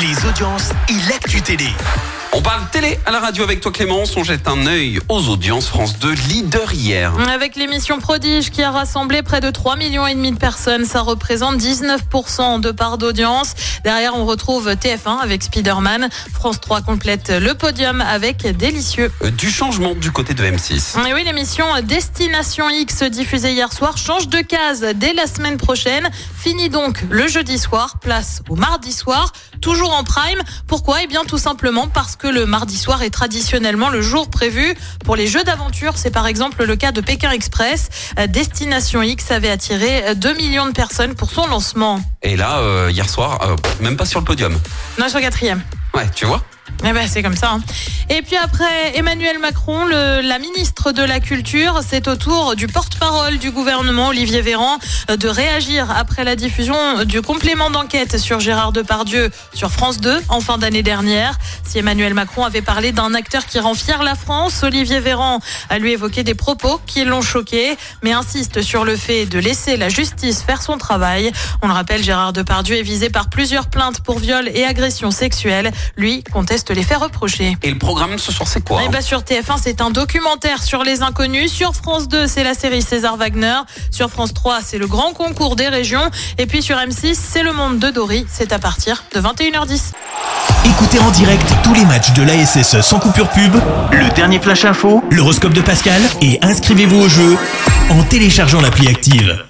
les audiences et l'actu télé. On parle télé à la radio avec toi Clémence, on jette un œil aux audiences France 2 leader hier. Avec l'émission Prodige qui a rassemblé près de 3 millions et demi de personnes, ça représente 19% de part d'audience. Derrière, on retrouve TF1 avec Spider-Man. France 3 complète le podium avec Délicieux. Euh, Du changement du côté de M6. Et oui, l'émission Destination X diffusée hier soir change de case dès la semaine prochaine. Fini donc le jeudi soir, place au mardi soir, toujours en prime. Pourquoi? Eh bien tout simplement parce que le mardi soir est traditionnellement le jour prévu pour les jeux d'aventure. C'est par exemple le cas de Pékin Express. Euh, Destination X avait attiré 2 millions de personnes pour son lancement. Et là, euh, hier soir, euh, même pas sur le podium. Non, sur quatrième. Ouais, tu vois? Eh ben, c'est comme ça. hein. Et puis après Emmanuel Macron, la ministre de la Culture, c'est au tour du porte-parole du gouvernement, Olivier Véran, euh, de réagir après la diffusion du complément d'enquête sur Gérard Depardieu sur France 2 en fin d'année dernière. Si Emmanuel Macron avait parlé d'un acteur qui rend fier la France, Olivier Véran a lui évoqué des propos qui l'ont choqué, mais insiste sur le fait de laisser la justice faire son travail. On le rappelle, Gérard Depardieu est visé par plusieurs plaintes pour viol et agression sexuelle. Lui conteste les faits reprochés. Et le programme ce soir, c'est quoi Eh hein ben, sur TF1, c'est un documentaire sur les inconnus. Sur France 2, c'est la série César Wagner. Sur France 3, c'est le grand concours des régions. Et puis sur M6, c'est le monde de Dory. C'est à partir de 21h10. Écoutez en direct tous les matchs de l'ASSE sans coupure pub, le dernier flash info, l'horoscope de Pascal et inscrivez-vous au jeu en téléchargeant l'appli active.